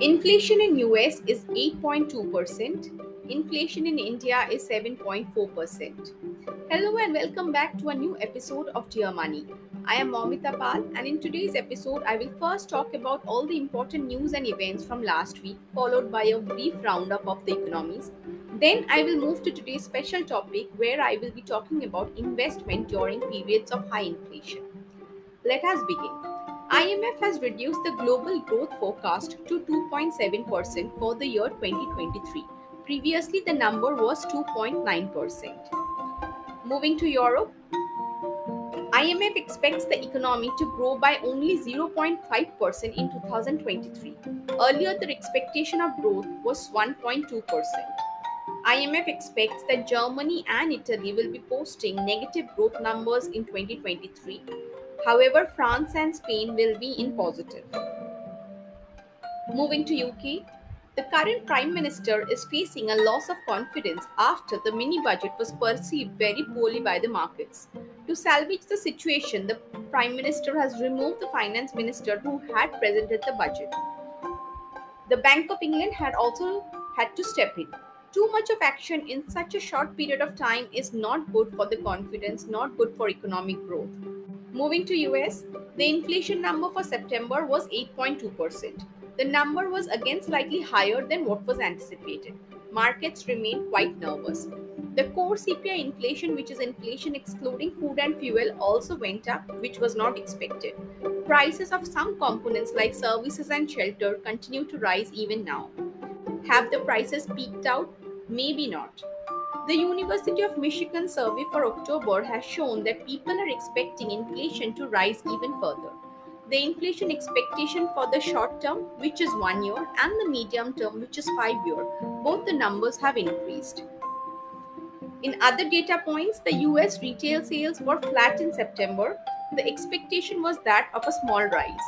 Inflation in US is 8.2%. Inflation in India is 7.4%. Hello and welcome back to a new episode of Dear Money. I am Momita Pal and in today's episode I will first talk about all the important news and events from last week followed by a brief roundup of the economies. Then I will move to today's special topic where I will be talking about investment during periods of high inflation. Let us begin. IMF has reduced the global growth forecast to 2.7% for the year 2023. Previously, the number was 2.9%. Moving to Europe, IMF expects the economy to grow by only 0.5% in 2023. Earlier, the expectation of growth was 1.2%. IMF expects that Germany and Italy will be posting negative growth numbers in 2023 However, France and Spain will be in positive. Moving to UK, the current Prime Minister is facing a loss of confidence after the mini budget was perceived very poorly by the markets. To salvage the situation, the Prime Minister has removed the Finance Minister who had presented the budget. The Bank of England had also had to step in. Too much of action in such a short period of time is not good for the confidence, not good for economic growth. Moving to US, the inflation number for September was 8.2%. The number was again slightly higher than what was anticipated. Markets remain quite nervous. The core CPI inflation, which is inflation excluding food and fuel, also went up, which was not expected. Prices of some components like services and shelter continue to rise even now. Have the prices peaked out? Maybe not. The University of Michigan survey for October has shown that people are expecting inflation to rise even further. The inflation expectation for the short term, which is one year, and the medium term, which is five year, both the numbers have increased. In other data points, the US retail sales were flat in September. The expectation was that of a small rise.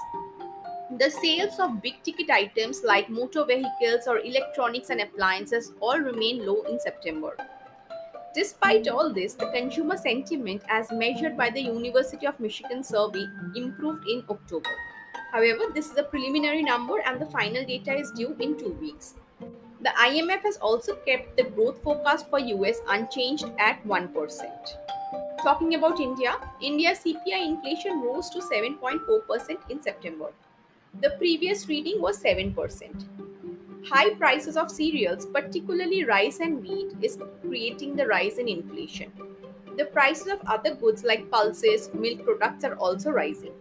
The sales of big ticket items like motor vehicles or electronics and appliances all remain low in September. Despite all this, the consumer sentiment, as measured by the University of Michigan survey, improved in October. However, this is a preliminary number and the final data is due in two weeks. The IMF has also kept the growth forecast for US unchanged at 1%. Talking about India, India's CPI inflation rose to 7.4% in September. The previous reading was 7%. High prices of cereals, particularly rice and wheat, is creating the rise in inflation. The prices of other goods like pulses, milk products are also rising.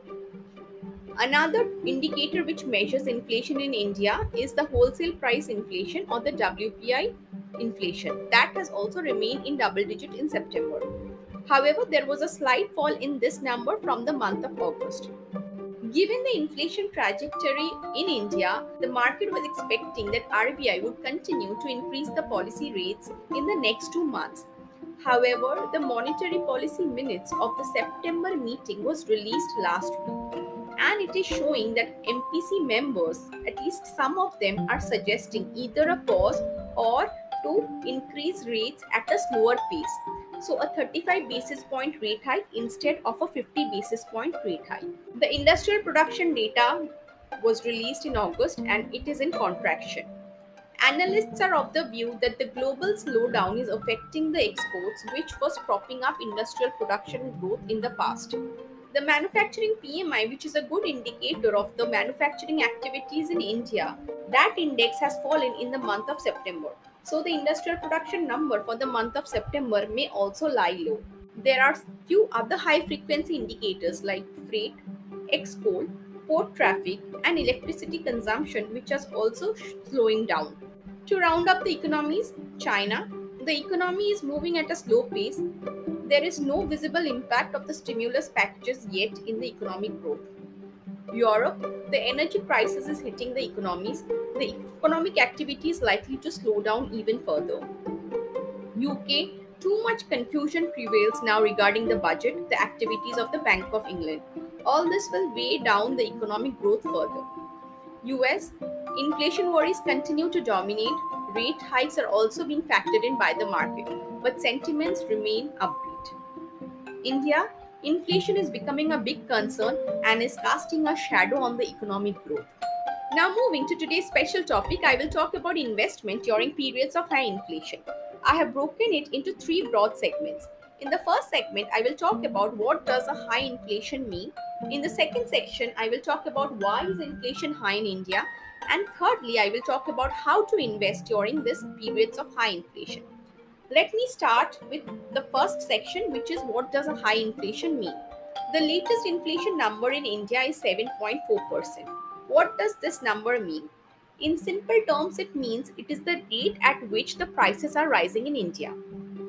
Another indicator which measures inflation in India is the wholesale price inflation or the WPI inflation. That has also remained in double digit in September. However, there was a slight fall in this number from the month of August. Given the inflation trajectory in India, the market was expecting that RBI would continue to increase the policy rates in the next two months. However, the monetary policy minutes of the September meeting was released last week and it is showing that MPC members, at least some of them, are suggesting either a pause or to increase rates at a slower pace so a 35 basis point rate hike instead of a 50 basis point rate hike. The industrial production data was released in August and it is in contraction. Analysts are of the view that the global slowdown is affecting the exports, which was propping up industrial production growth in the past. The manufacturing PMI, which is a good indicator of the manufacturing activities in India, that index has fallen in the month of September. So the industrial production number for the month of September may also lie low. There are few other high frequency indicators like freight, export, port traffic, and electricity consumption, which are also slowing down. To round up the economies, China, the economy is moving at a slow pace. There is no visible impact of the stimulus packages yet in the economic growth. Europe, the energy crisis is hitting the economies. The economic activity is likely to slow down even further. UK, too much confusion prevails now regarding the budget, the activities of the Bank of England. All this will weigh down the economic growth further. US, inflation worries continue to dominate. Rate hikes are also being factored in by the market, but sentiments remain upbeat. India, Inflation is becoming a big concern and is casting a shadow on the economic growth. Now, moving to today's special topic, I will talk about investment during periods of high inflation. I have broken it into three broad segments. In the first segment, I will talk about what does a high inflation mean. In the second section, I will talk about why is inflation high in India. And thirdly, I will talk about how to invest during these periods of high inflation. Let me start with the first section, which is what does a high inflation mean? The latest inflation number in India is 7.4%. What does this number mean? In simple terms, it means it is the rate at which the prices are rising in India.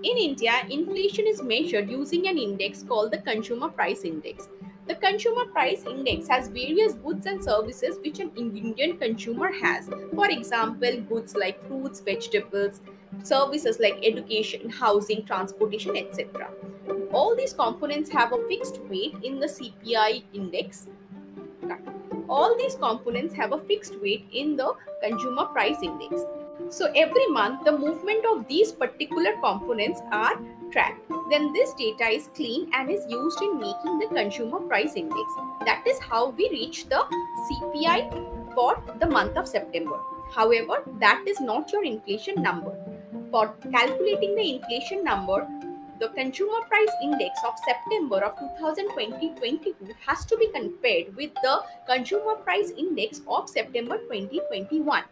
In India, inflation is measured using an index called the Consumer Price Index. The Consumer Price Index has various goods and services which an Indian consumer has. For example, goods like fruits, vegetables, services like education, housing, transportation, etc. All these components have a fixed weight in the CPI index. All these components have a fixed weight in the Consumer Price Index. So every month, the movement of these particular components are tracked. Then this data is clean and is used in making the consumer price index. That is how we reach the CPI for the month of September. However, that is not your inflation number. For calculating the inflation number, the consumer price index of September of 2020-22 has to be compared with the consumer price index of September 2021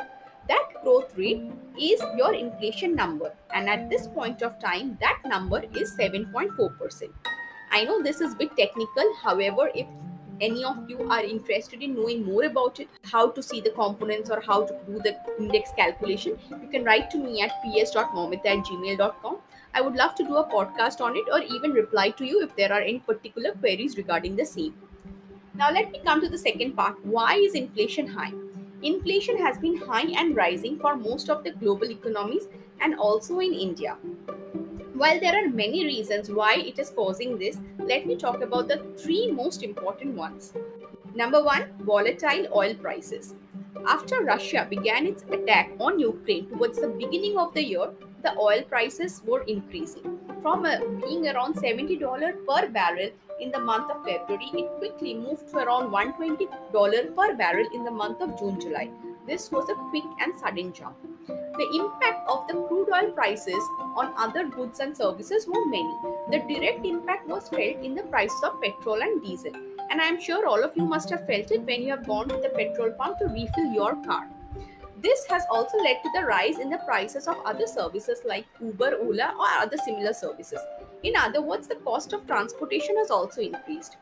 that growth rate is your inflation number and at this point of time that number is 7.4% i know this is a bit technical however if any of you are interested in knowing more about it how to see the components or how to do the index calculation you can write to me at ps.momita at gmail.com i would love to do a podcast on it or even reply to you if there are any particular queries regarding the same now let me come to the second part why is inflation high Inflation has been high and rising for most of the global economies and also in India. While there are many reasons why it is causing this, let me talk about the three most important ones. Number one, volatile oil prices. After Russia began its attack on Ukraine towards the beginning of the year, the oil prices were increasing. From a, being around $70 per barrel in the month of February, it quickly moved to around $120 per barrel in the month of June July. This was a quick and sudden jump. The impact of the crude oil prices on other goods and services were many. The direct impact was felt in the prices of petrol and diesel. And I am sure all of you must have felt it when you have gone to the petrol pump to refill your car. This has also led to the rise in the prices of other services like Uber, Ola, or other similar services. In other words, the cost of transportation has also increased.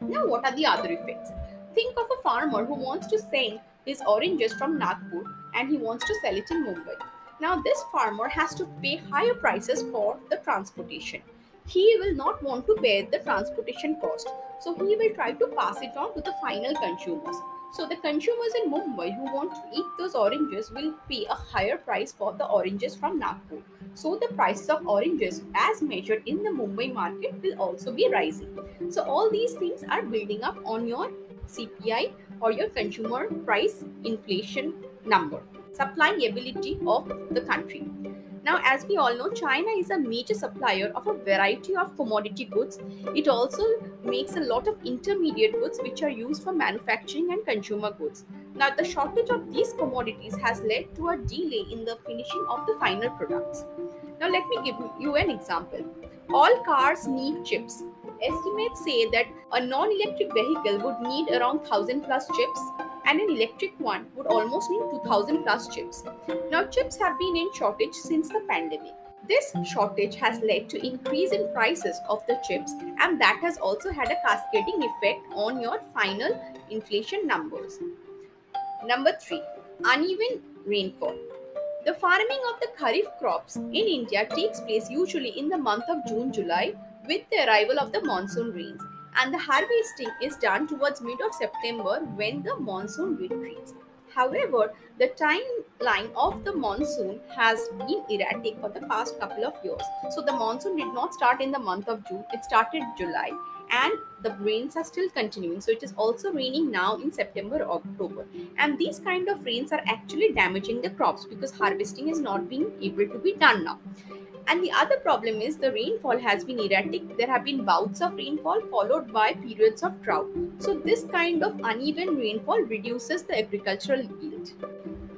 Now, what are the other effects? Think of a farmer who wants to send his oranges from Nagpur and he wants to sell it in Mumbai. Now, this farmer has to pay higher prices for the transportation. He will not want to bear the transportation cost, so he will try to pass it on to the final consumers. So the consumers in Mumbai who want to eat those oranges will pay a higher price for the oranges from Nagpur. So the prices of oranges as measured in the Mumbai market will also be rising. So all these things are building up on your CPI or your consumer price inflation number, supplying ability of the country. Now, as we all know, China is a major supplier of a variety of commodity goods. It also makes a lot of intermediate goods which are used for manufacturing and consumer goods. Now, the shortage of these commodities has led to a delay in the finishing of the final products. Now, let me give you an example. All cars need chips. Estimates say that a non electric vehicle would need around 1000 plus chips and an electric one would almost need 2000 plus chips. Now chips have been in shortage since the pandemic. This shortage has led to increase in prices of the chips and that has also had a cascading effect on your final inflation numbers. Number 3 uneven rainfall. The farming of the kharif crops in India takes place usually in the month of June July with the arrival of the monsoon rains and the harvesting is done towards mid of September when the monsoon retreats. However, the timeline of the monsoon has been erratic for the past couple of years. So the monsoon did not start in the month of June, it started July and the rains are still continuing. So it is also raining now in September, October. And these kind of rains are actually damaging the crops because harvesting is not being able to be done now. And the other problem is the rainfall has been erratic. There have been bouts of rainfall followed by periods of drought. So, this kind of uneven rainfall reduces the agricultural yield.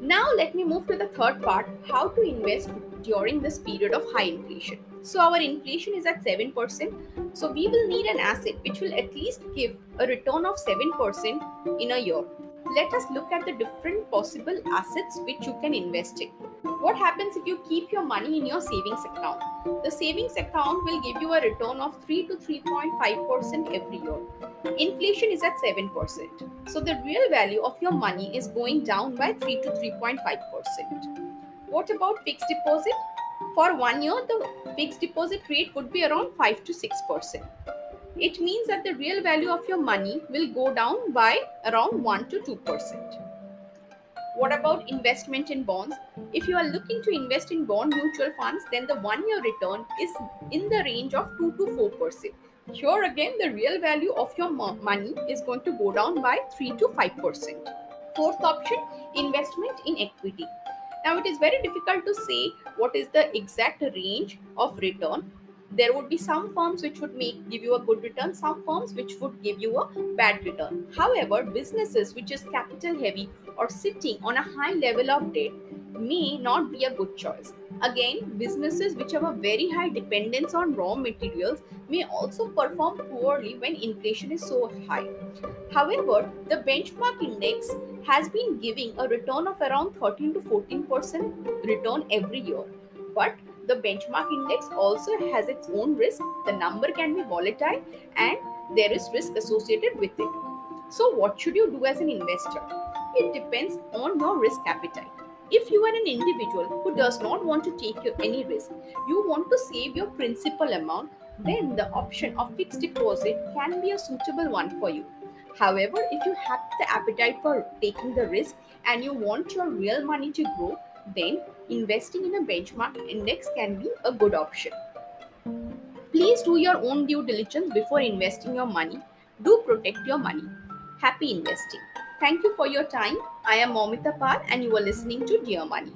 Now, let me move to the third part how to invest during this period of high inflation. So, our inflation is at 7%. So, we will need an asset which will at least give a return of 7% in a year. Let us look at the different possible assets which you can invest in. What happens if you keep your money in your savings account? The savings account will give you a return of 3 to 3.5% every year. Inflation is at 7%. So the real value of your money is going down by 3 to 3.5%. What about fixed deposit? For one year, the fixed deposit rate would be around 5 to 6%. It means that the real value of your money will go down by around 1 to 2%. What about investment in bonds? If you are looking to invest in bond mutual funds, then the one year return is in the range of 2 to 4%. Here again, the real value of your money is going to go down by 3 to 5%. Fourth option investment in equity. Now, it is very difficult to say what is the exact range of return there would be some firms which would make give you a good return some firms which would give you a bad return. However businesses which is capital heavy or sitting on a high level of debt may not be a good choice. Again businesses which have a very high dependence on raw materials may also perform poorly when inflation is so high. However the benchmark index has been giving a return of around 13 to 14% return every year. But the benchmark index also has its own risk. The number can be volatile and there is risk associated with it. So, what should you do as an investor? It depends on your risk appetite. If you are an individual who does not want to take any risk, you want to save your principal amount, then the option of fixed deposit can be a suitable one for you. However, if you have the appetite for taking the risk and you want your real money to grow, then investing in a benchmark index can be a good option. Please do your own due diligence before investing your money. Do protect your money. Happy investing. Thank you for your time. I am Momita Pal and you are listening to Dear Money.